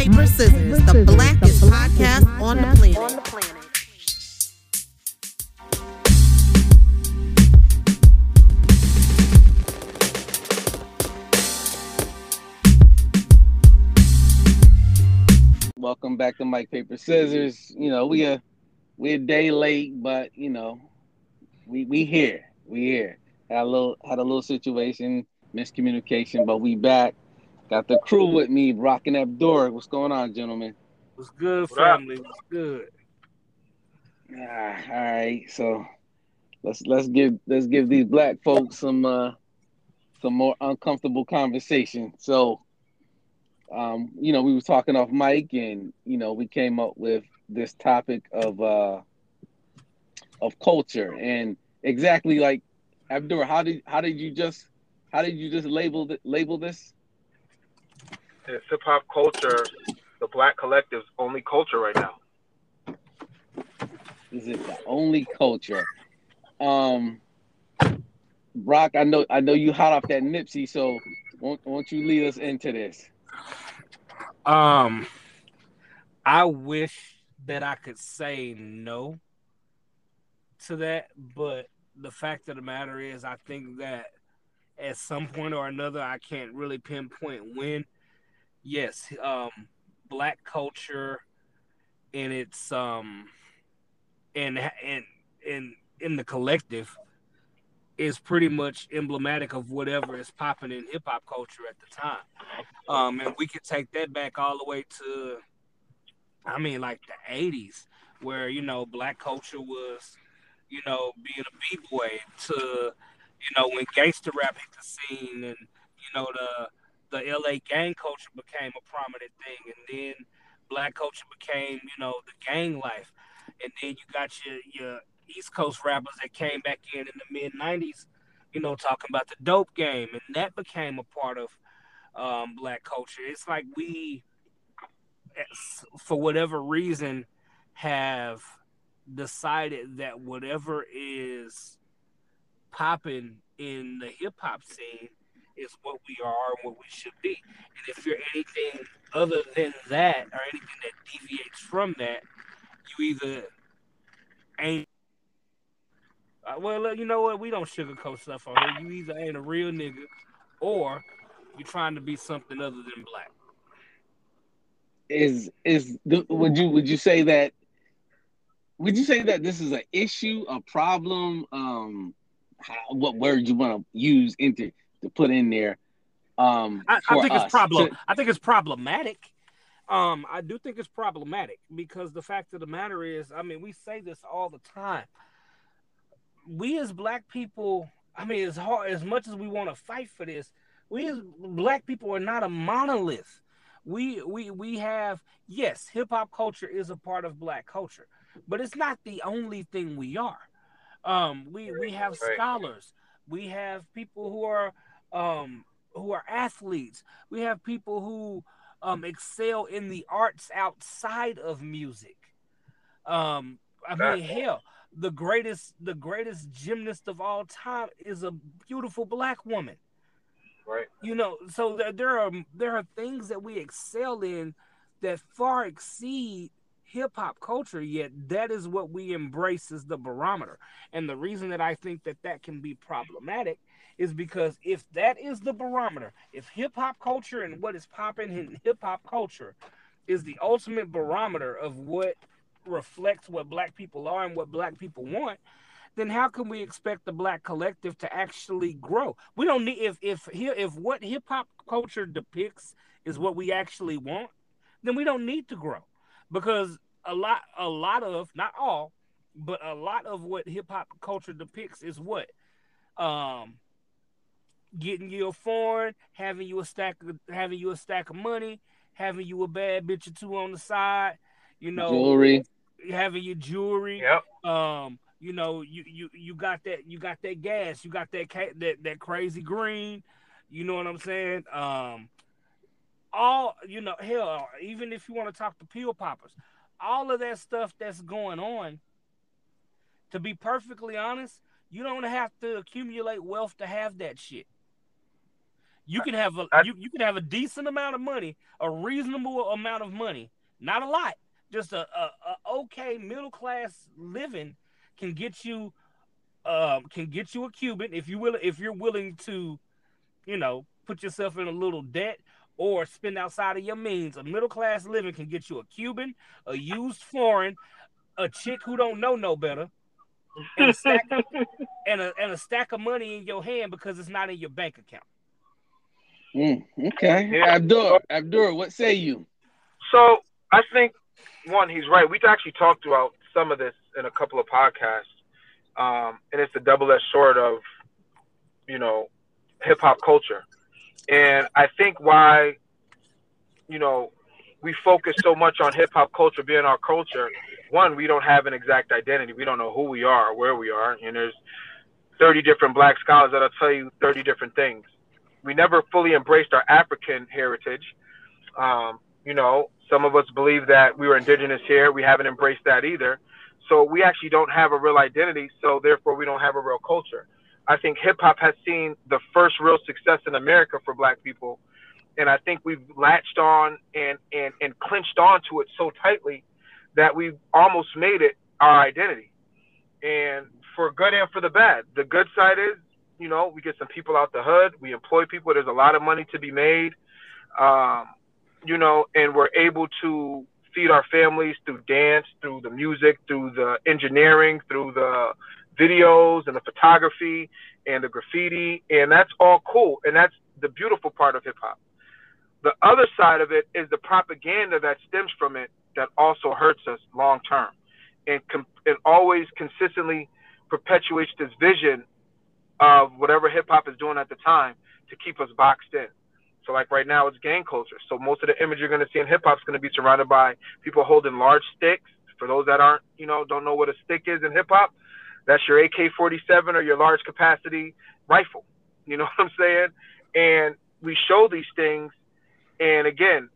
Mm. Paper Scissors, the blackest podcast on the planet. Welcome back to Mic Paper Scissors. You know, we are we a day late, but you know, we we here. We here. Had a little had a little situation, miscommunication, but we back. Got the crew with me, rocking up door. What's going on, gentlemen? What's good, family? What's good? Ah, all right. So let's let's give let's give these black folks some uh some more uncomfortable conversation. So um, you know, we were talking off mic and you know, we came up with this topic of uh of culture and exactly like Abdur, how did how did you just how did you just label th- label this? It's hip hop culture, the black collective's only culture right now. Is it the only culture? Um Brock, I know I know you hot off that Nipsey, so won't, won't you lead us into this? Um, I wish that I could say no to that, but the fact of the matter is, I think that at some point or another, I can't really pinpoint when. Yes, um, black culture and its um and and and in the collective is pretty much emblematic of whatever is popping in hip hop culture at the time. Um, and we could take that back all the way to, I mean, like the 80s, where, you know, black culture was, you know, being a B boy to, you know, when gangster rap hit the scene and, you know, the, the LA gang culture became a prominent thing. And then black culture became, you know, the gang life. And then you got your, your East Coast rappers that came back in in the mid '90s, you know, talking about the dope game, and that became a part of um, black culture. It's like we, for whatever reason, have decided that whatever is popping in the hip hop scene is what we are and what we should be. And if you're anything other than that or anything that deviates from that, you either ain't uh, well, you know what? We don't sugarcoat stuff on here. You either ain't a real nigga, or you're trying to be something other than black. Is is would you would you say that? Would you say that this is an issue, a problem? Um, how, what word you want to use into to put in there? Um, I, I think it's problem. To... I think it's problematic. Um, I do think it's problematic because the fact of the matter is, I mean, we say this all the time we as black people, I mean, as hard as much as we want to fight for this, we as black people are not a monolith. We we we have yes, hip hop culture is a part of black culture, but it's not the only thing we are. Um, we we have scholars, we have people who are um who are athletes, we have people who um excel in the arts outside of music. Um, I mean, hell, the greatest the greatest gymnast of all time is a beautiful black woman. Right. You know, so there are there are things that we excel in that far exceed hip hop culture yet that is what we embrace as the barometer and the reason that i think that that can be problematic is because if that is the barometer if hip hop culture and what is popping in hip hop culture is the ultimate barometer of what reflects what black people are and what black people want, then how can we expect the black collective to actually grow? We don't need if if if what hip hop culture depicts is what we actually want, then we don't need to grow. Because a lot a lot of not all, but a lot of what hip hop culture depicts is what um getting you a foreign, having you a stack of having you a stack of money, having you a bad bitch or two on the side, you know, jewelry, having your jewelry. Yep. Um, you know, you you you got that you got that gas, you got that that that crazy green. You know what I'm saying? Um, all you know, hell, even if you want to talk to pill poppers, all of that stuff that's going on. To be perfectly honest, you don't have to accumulate wealth to have that shit. You can have a I- you, you can have a decent amount of money, a reasonable amount of money, not a lot, just a, a, a okay middle class living can get you um can get you a Cuban if you will if you're willing to, you know, put yourself in a little debt or spend outside of your means. A middle class living can get you a Cuban, a used foreign, a chick who don't know no better, and a stack and a and a stack of money in your hand because it's not in your bank account. Mm, okay. Yeah. Abdur, Abdur, what say you? So I think one, he's right. We've actually talked about some of this in a couple of podcasts, um, and it's the double-edged sword of, you know, hip hop culture. And I think why, you know, we focus so much on hip hop culture being our culture. One, we don't have an exact identity. We don't know who we are or where we are. And there's 30 different black scholars that'll tell you 30 different things. We never fully embraced our African heritage. Um, you know, some of us believe that we were indigenous here. We haven't embraced that either. So we actually don't have a real identity. So therefore, we don't have a real culture. I think hip hop has seen the first real success in America for black people. And I think we've latched on and, and, and clinched onto it so tightly that we've almost made it our identity. And for good and for the bad. The good side is, you know, we get some people out the hood, we employ people, there's a lot of money to be made. Um, you know, and we're able to feed our families through dance, through the music, through the engineering, through the videos and the photography and the graffiti, and that's all cool. And that's the beautiful part of hip hop. The other side of it is the propaganda that stems from it that also hurts us long term, and com- and always consistently perpetuates this vision of whatever hip hop is doing at the time to keep us boxed in. So like right now it's gang culture. So most of the image you're going to see in hip hop is going to be surrounded by people holding large sticks. For those that aren't, you know, don't know what a stick is in hip hop, that's your AK-47 or your large capacity rifle. You know what I'm saying? And we show these things, and again,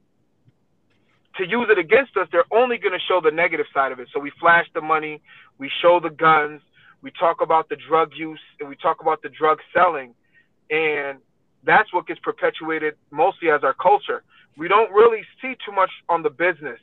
to use it against us, they're only going to show the negative side of it. So we flash the money, we show the guns, we talk about the drug use, and we talk about the drug selling, and that's what gets perpetuated mostly as our culture. We don't really see too much on the business.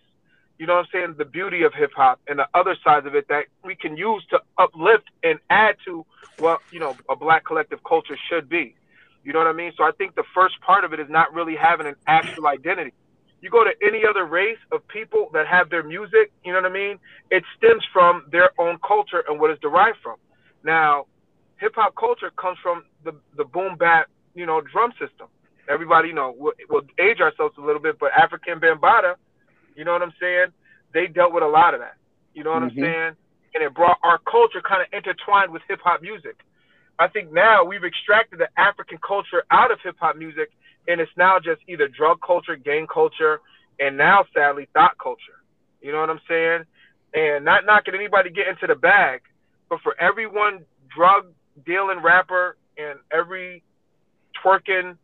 You know what I'm saying? The beauty of hip hop and the other sides of it that we can use to uplift and add to what, you know, a black collective culture should be. You know what I mean? So I think the first part of it is not really having an actual identity. You go to any other race of people that have their music, you know what I mean? It stems from their own culture and what it's derived from. Now, hip hop culture comes from the, the boom bap you know, drum system. Everybody, you know, we'll, we'll age ourselves a little bit, but Afrika Bambaataa, you know what I'm saying? They dealt with a lot of that. You know what Mhm. I'm saying? And it brought our culture kind of intertwined with hip hop music. I think now we've extracted the African culture out of hip hop music, and it's now just either drug culture, gang culture, and now sadly thought culture. You know what I'm saying? And not knocking anybody get into the bag, but for every one drug dealing rapper and every twerking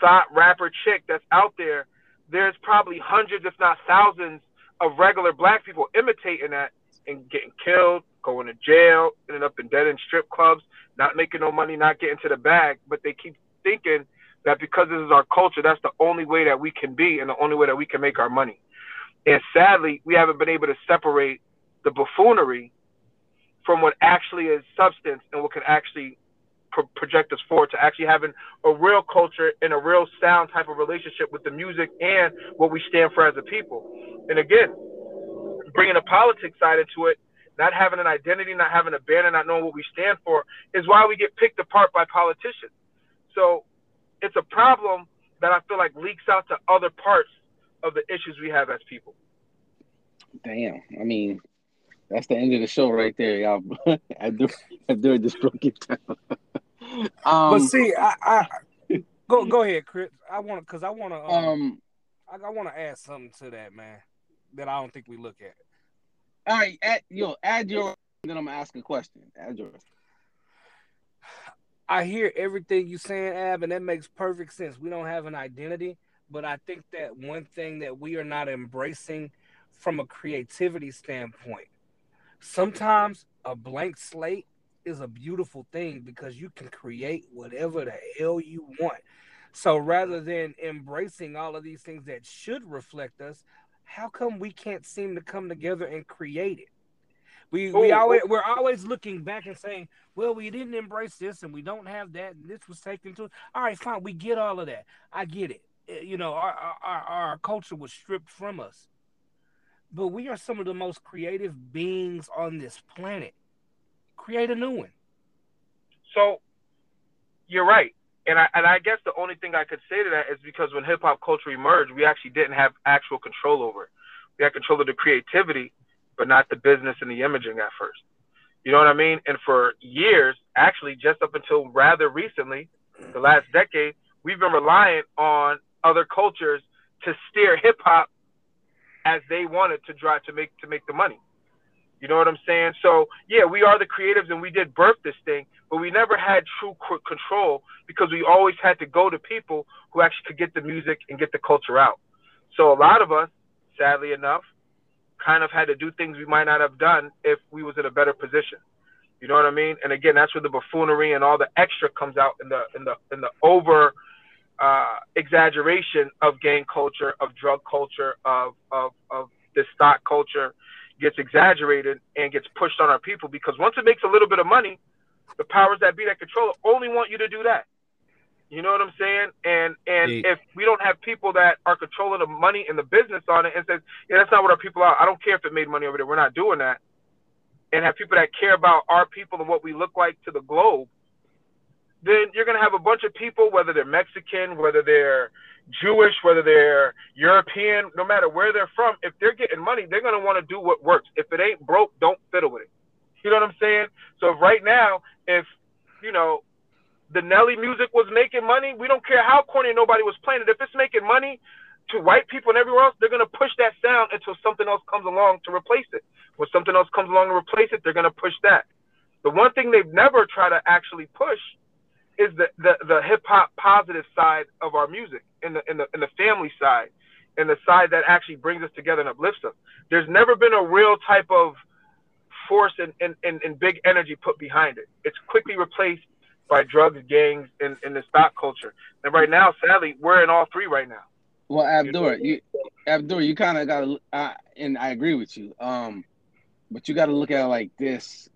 thought rapper chick that's out there, there's probably hundreds, if not thousands, of regular black people imitating that and getting killed, going to jail, ending up in dead end strip clubs, not making no money, not getting to the bag. But they keep thinking that because this is our culture, that's the only way that we can be and the only way that we can make our money. And sadly, we haven't been able to separate the buffoonery from what actually is substance and what can actually pro- project us forward to actually having a real culture and a real sound type of relationship with the music and what we stand for as a people. And again, bringing the politics side into it, not having an identity, not having a banner, not knowing what we stand for, is why we get picked apart by politicians. So it's a problem that I feel like leaks out to other parts of the issues we have as people. Damn. I mean, that's the end of the show right there, y'all. Abdur, Abdur just broke it down. um, but see, I, I go go ahead, Chris. I want to because I want to um, um, I, I want to add something to that, man. That I don't think we look at. all right, add, yo, add your. Then I'm gonna ask a question. Add yours. I hear everything you're saying, Ab, and that makes perfect sense. We don't have an identity, but I think that one thing that we are not embracing from a creativity standpoint, sometimes a blank slate is a beautiful thing because you can create whatever the hell you want. So rather than embracing all of these things that should reflect us, how come we can't seem to come together and create it? We we Ooh, always we're always looking back and saying, well, we didn't embrace this and we don't have that, and this was taken to. All right, fine, we get all of that. I get it. Eh, You know, our our, our culture was stripped from us, but we are some of the most creative beings on this planet. Create a new one. So you're right. And I and I guess the only thing I could say to that is because when hip hop culture emerged, we actually didn't have actual control over it. We had control of the creativity, but not the business and the imaging at first. You know what I mean? And for years, actually just up until rather recently, the last decade, we've been reliant on other cultures to steer hip hop as they wanted to drive to make to make the money. You know what I'm saying? So yeah, we are the creatives and we did birth this thing, but we never had true control because we always had to go to people who actually could get the music and get the culture out. So a lot of us, sadly enough, kind of had to do things we might not have done if we was in a better position. You know what I mean? And again, that's where the buffoonery and all the extra comes out in the in the in the over uh, exaggeration of gang culture, of drug culture, of of of this stock culture gets exaggerated and gets pushed on our people because once it makes a little bit of money, the powers that be that control it only want you to do that. You know what I'm saying? And and Yeah. if we don't have people that are controlling the money and the business on it and says, yeah, that's not what our people are. I don't care if it made money over there. We're not doing that. And have people that care about our people and what we look like to the globe, then you're gonna have a bunch of people, whether they're Mexican, whether they're Jewish, whether they're European, no matter where they're from, if they're getting money, they're gonna want to do what works. If it ain't broke, don't fiddle with it. You know what I'm saying? So if right now, if you know the Nelly music was making money, we don't care how corny nobody was playing it. If it's making money to white people and everywhere else, they're gonna push that sound until something else comes along to replace it. When something else comes along to replace it, they're gonna push that. The one thing they've never tried to actually push is the, the, the hip hop positive side of our music and the, and the and the family side and the side that actually brings us together and uplifts us. There's never been a real type of force and, and, and, and big energy put behind it. It's quickly replaced by drugs, gangs, and, and the stock culture. And right now, sadly, we're in all three right now. Well, Abdur, you Abdur, you kind of got to, uh, and I agree with you. Um, but you got to look at it like this,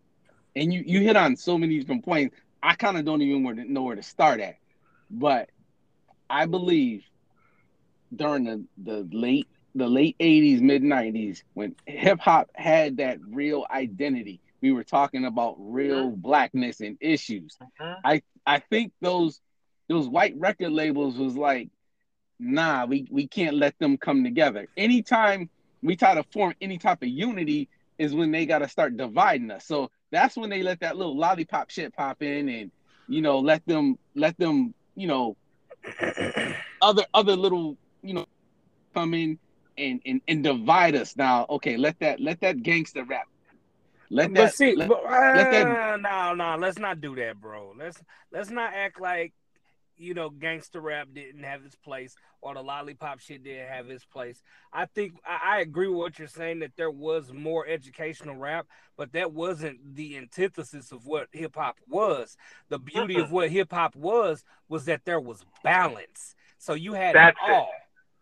and you you hit on so many different points. I kind of don't even know where to start at, but I believe during the the late the late '80s, mid '90s, when hip hop had that real identity, we were talking about real uh-huh. blackness and issues. Uh-huh. I I think those those white record labels was like, nah, we we can't let them come together. Anytime we try to form any type of unity is when they got to start dividing us. So that's when they let that little lollipop shit pop in, and you know let them let them you know other other little you know come in and and, and divide us. Now, okay, let that let that gangster rap. Let that but see, let- but, let that- uh, no, no, let's not do that, bro. Let's let's not act like you know gangster rap didn't have its place or the lollipop shit didn't have its place. I think I, I agree with what you're saying that there was more educational rap, but that wasn't the antithesis of what hip hop was. The beauty of what hip hop was was that there was balance. So you had That's it it. all.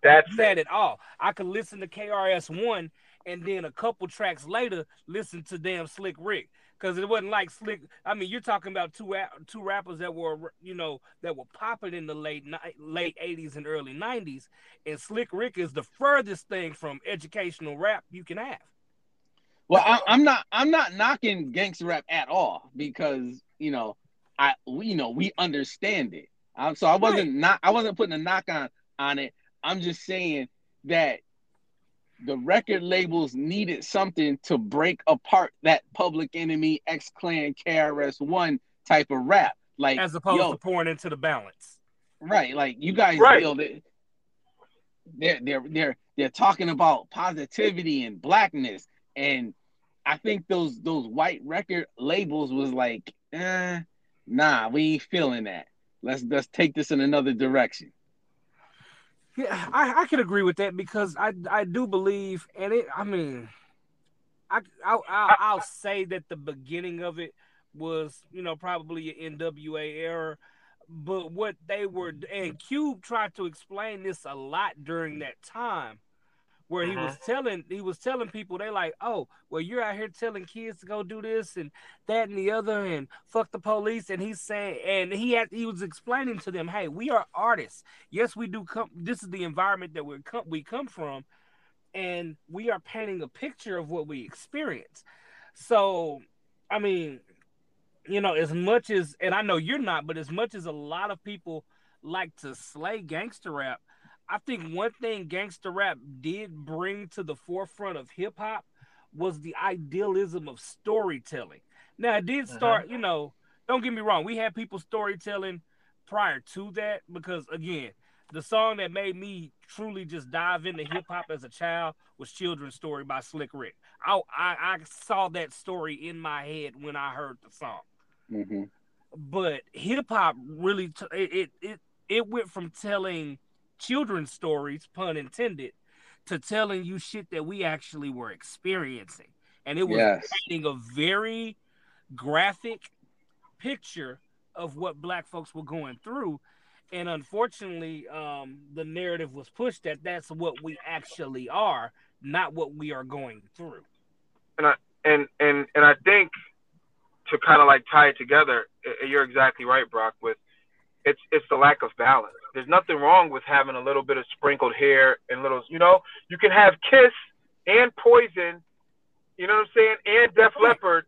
That's You had it all. I could listen to KRS One and then a couple tracks later listen to damn Slick Rick because it wasn't like Slick. I mean, you're talking about two two rappers that were you know that were popping in the late ni- late '80s and early '90s, and Slick Rick is the furthest thing from educational rap you can have. Well, I, I'm not. I'm not knocking gangster rap at all because you know, I we you know we understand it. Um, so I wasn't not. I wasn't putting a knock on on it. I'm just saying that the record labels needed something to break apart that Public Enemy, X Clan, KRS One type of rap. Like As opposed yo, to pouring into the balance. Right, like you guys Right. feel that they're they're they're they're talking about positivity and blackness, and I think those those white record labels was like, eh, nah, we ain't feeling that. Let's let's take this in another direction. Yeah, I, I could agree with that because I I do believe, and it. I mean, I I'll, I'll, I'll say that the beginning of it was you know probably an NWA error, but what they were and Cube tried to explain this a lot during that time where he was uh-huh. telling he was telling people they like, oh, well, you're out here telling kids to go do this and that and the other and fuck the police. And he's saying, and he had he was explaining to them, hey, we are artists. Yes, we do come. This is the environment that we come we come from, and we are painting a picture of what we experience. So, I mean, you know, as much as and I know you're not, but as much as a lot of people like to slay gangster rap I think one thing gangster rap did bring to the forefront of hip hop was the idealism of storytelling. Now it did start, uh-huh. you know, don't get me wrong, we had people storytelling prior to that because again, the song that made me truly just dive into hip hop as a child was Children's Story by Slick Rick. I, I, I saw that story in my head when I heard the song. Mm-hmm. But hip hop really t- it, it it went from telling children's stories, pun intended, to telling you shit that we actually were experiencing. And it was yes. painting a very graphic picture of what black folks were going through. And unfortunately, um, the narrative was pushed that that's what we actually are, not what we are going through. And I and and and I think to kind of like tie it together, you're exactly right, Brock. With it's it's the lack of balance. There's nothing wrong with having a little bit of sprinkled hair and little, you know, you can have Kiss and Poison, you know what I'm saying, and Def Leppard.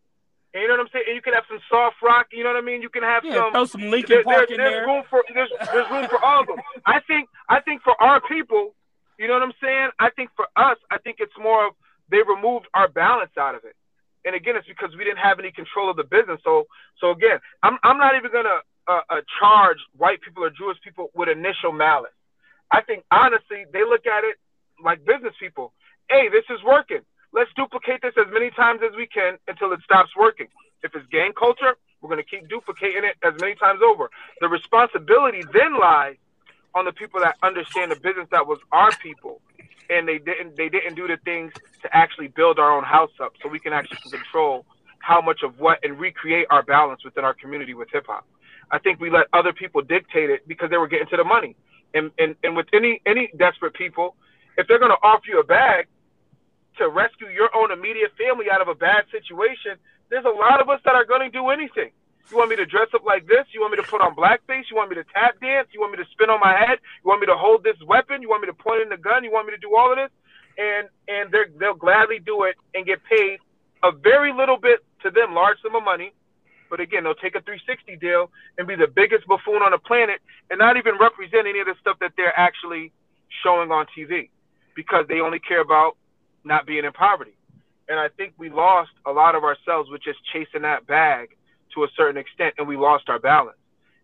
And you know what I'm saying? And you can have some soft rock. You know what I mean? You can have yeah, some. Throw some Linkin Park there, in there's there. Room for, there's, there's room for all of them. I think. I think for our people, you know what I'm saying? I think for us, I think it's more of they removed our balance out of it. And again, it's because we didn't have any control of the business. So, so again, I'm I'm not even gonna uh, uh, charge white people or Jewish people with initial malice. I think honestly, they look at it like business people. Hey, this is working. Let's duplicate this as many times as we can until it stops working. If it's gang culture, we're going to keep duplicating it as many times over. The responsibility then lies on the people that understand the business that was our people, and they didn't they didn't do the things to actually build our own house up, so we can actually control how much of what and recreate our balance within our community with hip hop. I think we let other people dictate it because they were getting to the money. And and, and with any any desperate people, if they're gonna offer you a bag to rescue your own immediate family out of a bad situation, there's a lot of us that are gonna do anything. You want me to dress up like this? You want me to put on blackface? You want me to tap dance? You want me to spin on my head? You want me to hold this weapon? You want me to point in the gun? You want me to do all of this? And and they they'll gladly do it and get paid a very little bit to them, large sum of money, but again, they'll take a 360 deal and be the biggest buffoon on the planet and not even represent any of the stuff that they're actually showing on TV because they only care about not being in poverty. And I think we lost a lot of ourselves with just chasing that bag to a certain extent and we lost our balance.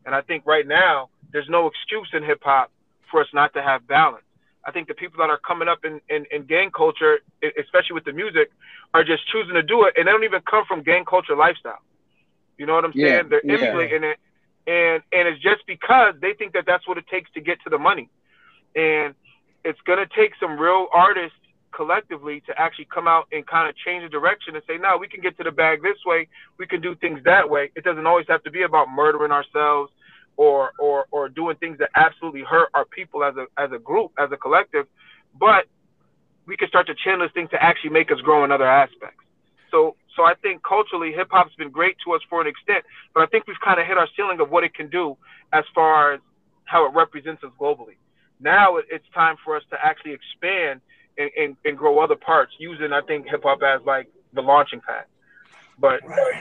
And I think right now, there's no excuse in hip hop for us not to have balance. I think the people that are coming up in, in, in, gang culture, especially with the music, are just choosing to do it, and they don't even come from gang culture lifestyle. You know what I'm saying? Yeah, They're emulating yeah. it, and and it's just because they think that that's what it takes to get to the money, and it's gonna take some real artists collectively to actually come out and kind of change the direction and say, no, we can get to the bag this way. We can do things that way. It doesn't always have to be about murdering ourselves or or or doing things that absolutely hurt our people as a as a group, as a collective. But we can start to channel this thing to actually make us grow in other aspects. So so I think culturally, hip hop's been great to us for an extent, but I think we've kind of hit our ceiling of what it can do as far as how it represents us globally. Now it's time for us to actually expand and, and, and grow other parts using, I think, hip hop as like the launching pad. But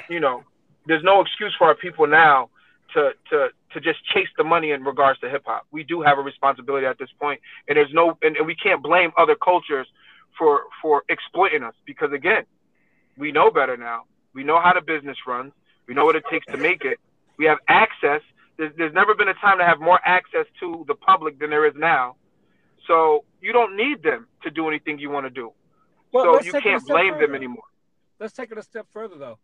you know, there's no excuse for our people now to to to just chase the money in regards to hip hop. We do have a responsibility at this point, and there's no and, and we can't blame other cultures for for exploiting us because again, we know better now. We know how the business runs. We know what it takes to make it. We have access. There's, there's never been a time to have more access to the public than there is now. So you don't need them to do anything you want to do. Well, so you can't blame further. them anymore. Let's take it a step further, though.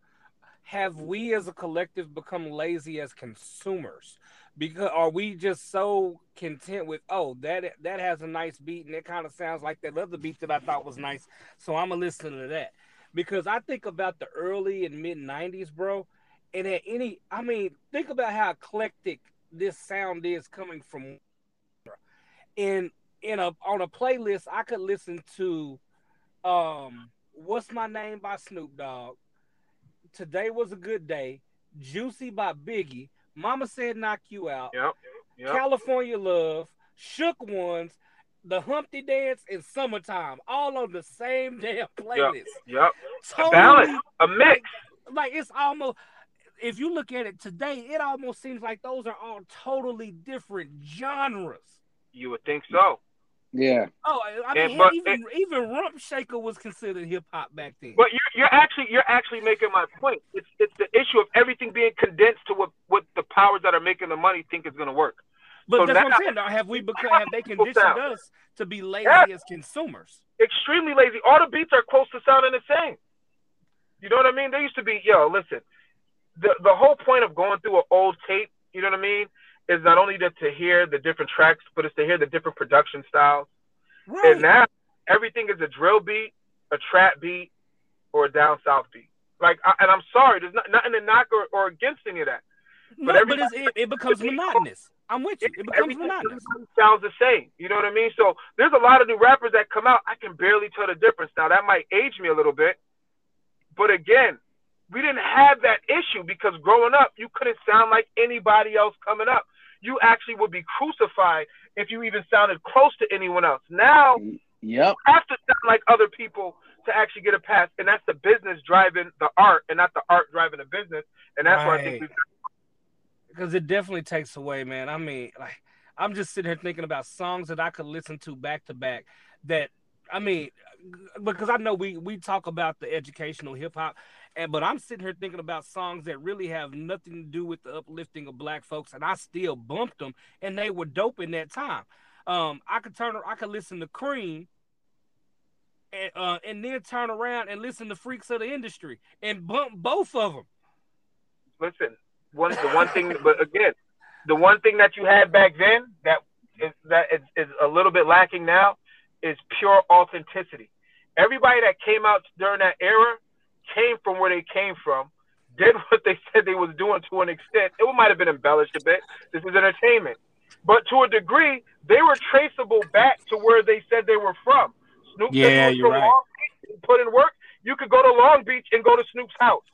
Have we as a collective become lazy as consumers? Because are we just so content with oh that that has a nice beat and it kind of sounds like that other beat that I thought was nice, so I'm gonna listen to that because I think about the early and mid '90s, bro. And at any, I mean, think about how eclectic this sound is coming from. In in a on a playlist, I could listen to, um, "What's My Name" by Snoop Dogg. Today was a good day. Juicy by Biggie. Mama said knock you out. Yep. Yep. California Love, Shook Ones, The Humpty Dance, and Summertime, all on the same damn playlist. Yep. Totally, Balance. A mix. like it's almost. If you look at it today, it almost seems like those are all totally different genres. You would think so. Yeah. Oh, I Yeah, mean, but even even Rump Shaker was considered hip hop back then. But you're, you're actually you're actually making my point. It's it's the issue of everything being condensed to what, what the powers that are making the money think is going to work. But so that's what I'm saying. Though, have we become have they conditioned sound. us to be lazy Yeah. as consumers? Extremely lazy. All the beats are close to sounding the same. You know what I mean? They used to be yo. Listen, the the whole point of going through an old tape, you know what I mean, is not only to, to hear the different tracks, but it's to hear the different production styles. Right. And now everything is a drill beat, a trap beat, or a down south beat. Like, I, and I'm sorry, there's not, nothing to knock or, or against any of that. no, but but, it's, it, it becomes monotonous. I'm with you. It becomes Everything monotonous. sounds the same. You know what I mean? So there's a lot of new rappers that come out. I can barely tell the difference. Now that might age me a little bit, but again, we didn't have that issue because growing up, you couldn't sound like anybody else coming up. You actually would be crucified if you even sounded close to anyone else. Now Yep. you have to sound like other people to actually get a pass, and that's the business driving the art, and not the art driving the business. And that's why I think Right. Because it definitely takes away, man. I mean, like I'm just sitting here thinking about songs that I could listen to back to back. That I mean, because I know we we talk about the educational hip hop, and but I'm sitting here thinking about songs that really have nothing to do with the uplifting of black folks, and I still bumped them, and they were dope in that time. Um, I could turn, I could listen to Cream. And, uh, and then turn around and listen to Freaks of the Industry and bump both of them. listen, one the one thing, but again, the one thing that you had back then that is that is, is a little bit lacking now is pure authenticity. Everybody that came out during that era came from where they came from, did what they said they was doing to an extent. It might have been embellished a bit. This is entertainment, but to a degree, they were traceable back to where they said they were from. Snoop Yeah, was from right. Long Beach and put in work. You could go to Long Beach and go to Snoop's house.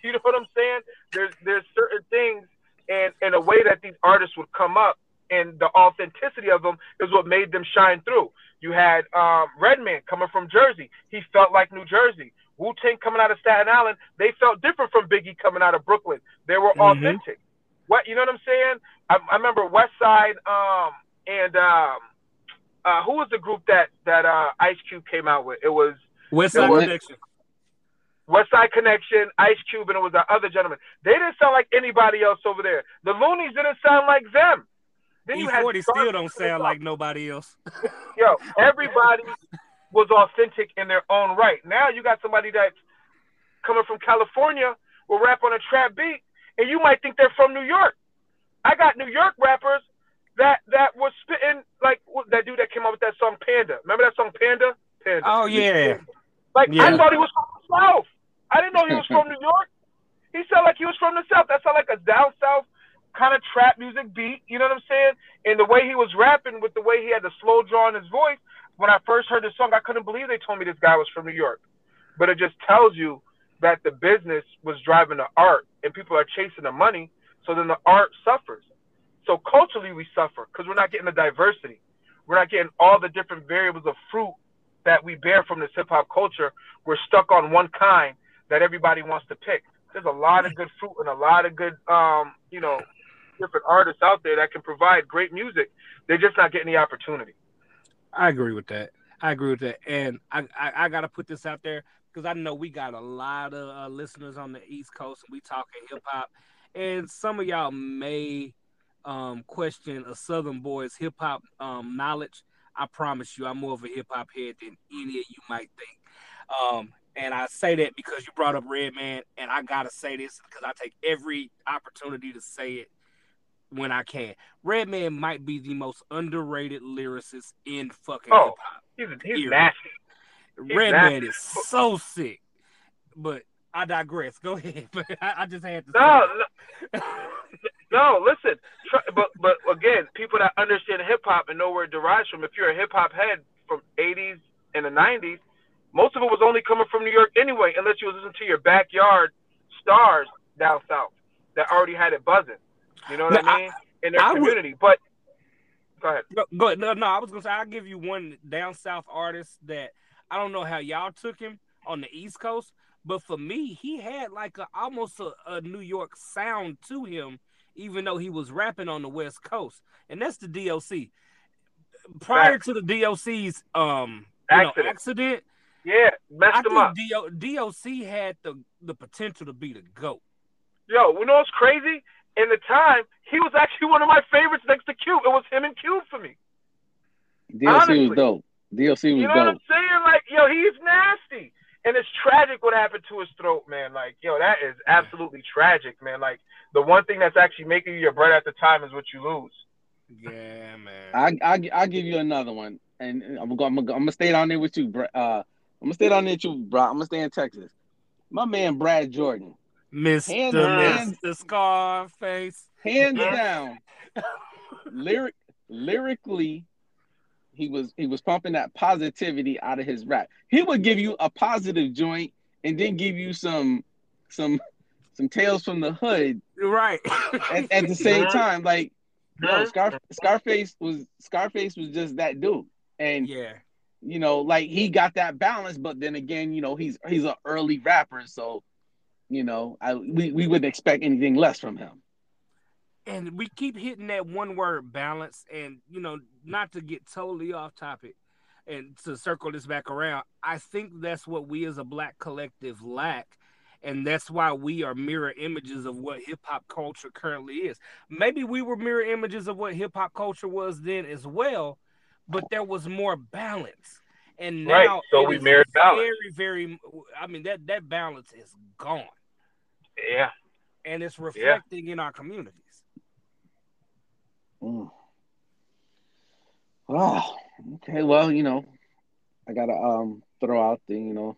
You know what I'm saying? There's there's certain things and and a way that these artists would come up and the authenticity of them is what made them shine through. You had um, Redman coming from Jersey. He felt like New Jersey. Wu Tang coming out of Staten Island. They felt different from Biggie coming out of Brooklyn. They were Mhm. authentic. What you know what I'm saying? I, I remember West Side um, and um, uh, who was the group that that uh, Ice Cube came out with? It was West Side Connection. West Side Connection, Ice Cube, and it was the other gentleman. They didn't sound like anybody else over there. The Luniz didn't sound like them. Then you had E40 still don't sound like nobody else. yo. Everybody was authentic in their own right. Now you got somebody that's coming from California will rap on a trap beat, and you might think they're from New York. I got New York rappers that that was spitting like that dude that came out with that song Panda. Remember that song Panda? Panda. Oh yeah. Like I thought he was from the South. I didn't know he was from New York. He sounded like he was from the South. That sounded like a down south kind of trap music beat. You know what I'm saying? And the way he was rapping, with the way he had the slow draw in his voice. When I first heard the song, I couldn't believe they told me this guy was from New York. But it just tells you that the business was driving the art, and people are chasing the money. So then the art suffers. So culturally, we suffer because we're not getting the diversity. We're not getting all the different variables of fruit that we bear from this hip hop culture. We're stuck on one kind that everybody wants to pick. There's a lot of good fruit and a lot of good, um, you know, different artists out there that can provide great music. They're just not getting the opportunity. I agree with that. I agree with that. And I, I, I got to put this out there because I know we got a lot of uh, listeners on the East Coast and we talking hip hop. And some of y'all may um, question a Southern boy's hip hop um, knowledge. I promise you, I'm more of a hip hop head than any of you might think. Um, and I say that because you brought up Redman, and I gotta say this because I take every opportunity to say it when I can. Redman might be the most underrated lyricist in fucking Oh, hip hop. He's, he's nasty. Redman is so sick, but I digress. Go ahead, but I, I just had to. No, say no, No, listen, try, but but again, people that understand hip hop and know where it derives from. If you're a hip hop head from '80s and the '90s, most of it was only coming from New York anyway, unless you was listening to your backyard stars down south that already had it buzzing. You know what No, I mean? In their I would- community. But go ahead. Go, go ahead. No, no, I was gonna say I'll give you one down south artist that I don't know how y'all took him on the East Coast, but for me, he had like a almost a, a New York sound to him, even though he was rapping on the West Coast, and that's the DOC. Prior Facts. to the DOC's um you know, Accident. Accident, Yeah, messed I them up. think DO, DOC had the the potential to be the goat. Yo, you know what's crazy? In the time, he was actually one of my favorites next to Cube. It was him and Cube for me. DOC Honestly. was dope. DOC was dope. You know what I'm dope. saying? Like, yo, he's nasty. And it's tragic what happened to his throat, man. Like, yo, that is absolutely tragic, man. Like, the one thing that's actually making you your bread at the time is what you lose. Yeah, man. I I I'll give you another one, and I'm gonna I'm gonna, I'm gonna stay down there with you, bro. Uh, I'm gonna stay down there you, bro. I'm gonna stay in Texas. My man Brad Jordan, Mr. Mr. Scarface. hands down, lyric lyrically, he was he was pumping that positivity out of his rap. He would give you a positive joint and then give you some some some tales from the hood Right. at, at the same time. Like, no. Scar Scarface was Scarface was just that dude, and yeah. You know, like he got that balance, but then again, you know, he's he's an early rapper, so you know, I we, we wouldn't expect anything less from him. and we keep hitting that one word balance and you know not to get totally off topic and to circle this back around i think that's what we as a black collective lack and that's why we are mirror images of what hip hop culture currently is maybe we were mirror images of what hip hop culture was then as well but there was more balance and now Right, so we is mirrored balance. very very i mean that that balance is gone Yeah. and it's reflecting in our communities Mm. Oh, okay. Well, you know, I gotta um throw out the you know,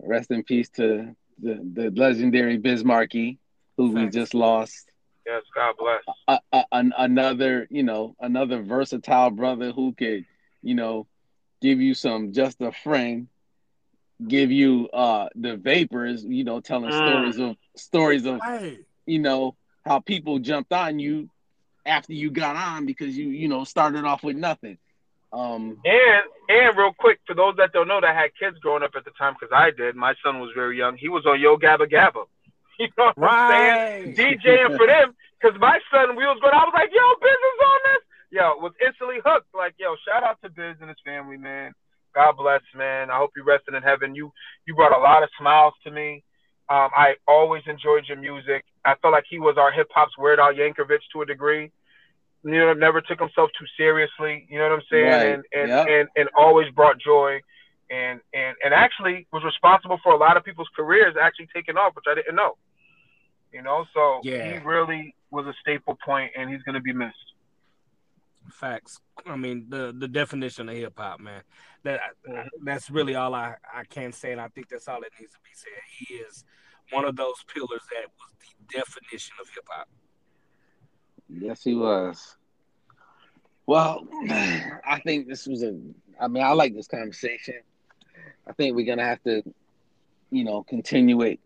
rest in peace to the the legendary Biz Markie, who we just lost. Yes, God bless. a, a, an, another, you know, another versatile brother who could, you know, give you some just a friend, give you uh the vapors, you know, telling Mm. stories of stories of, hey you know, how people jumped on you after you got on because you, you know, started off with nothing. Um And and real quick, for those that don't know that had kids growing up at the time, because I did, my son was very young. He was on Yo Gabba Gabba. You know what I'm saying? Right. DJing for them, because my son, we was going. I was like, "Yo, business on this." Yo, was instantly hooked. Like, yo, shout out to Biz and his family, man. God bless, man. I hope you rested in heaven. You you brought a lot of smiles to me. Um, I always enjoyed your music. I felt like he was our hip hop's Weird Al Yankovic to a degree. You know, never took himself too seriously. You know what I'm saying? Right. And and, Yep. and and always brought joy. And, and and actually was responsible for a lot of people's careers actually taking off, which I didn't know. You know, so Yeah. he really was a staple point, and he's gonna be missed. Facts. I mean, the the definition of hip hop, man. That mm-hmm. that's really all I I can say, and I think that's all that needs to be said. He is one of those pillars that was the definition of hip hop. Yes, he was. Well, I think this was a. I mean, I like this conversation. I think we're gonna have to, you know, continue it.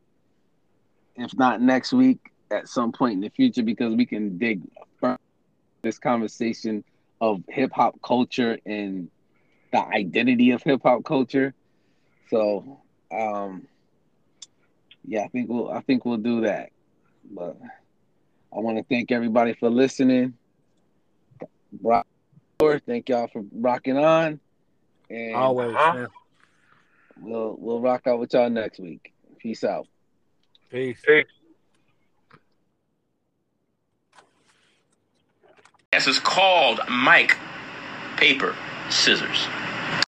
If not next week, at some point in the future, because we can dig this conversation of hip hop culture and the identity of hip hop culture. So, um, yeah, I think we'll. I think we'll do that. But I want to thank everybody for listening. Thank y'all for rocking on. And Always, Uh-huh. Man. we'll we'll rock out with y'all next week. Peace out. Peace. Peace. This is called Mic Paper Scissors.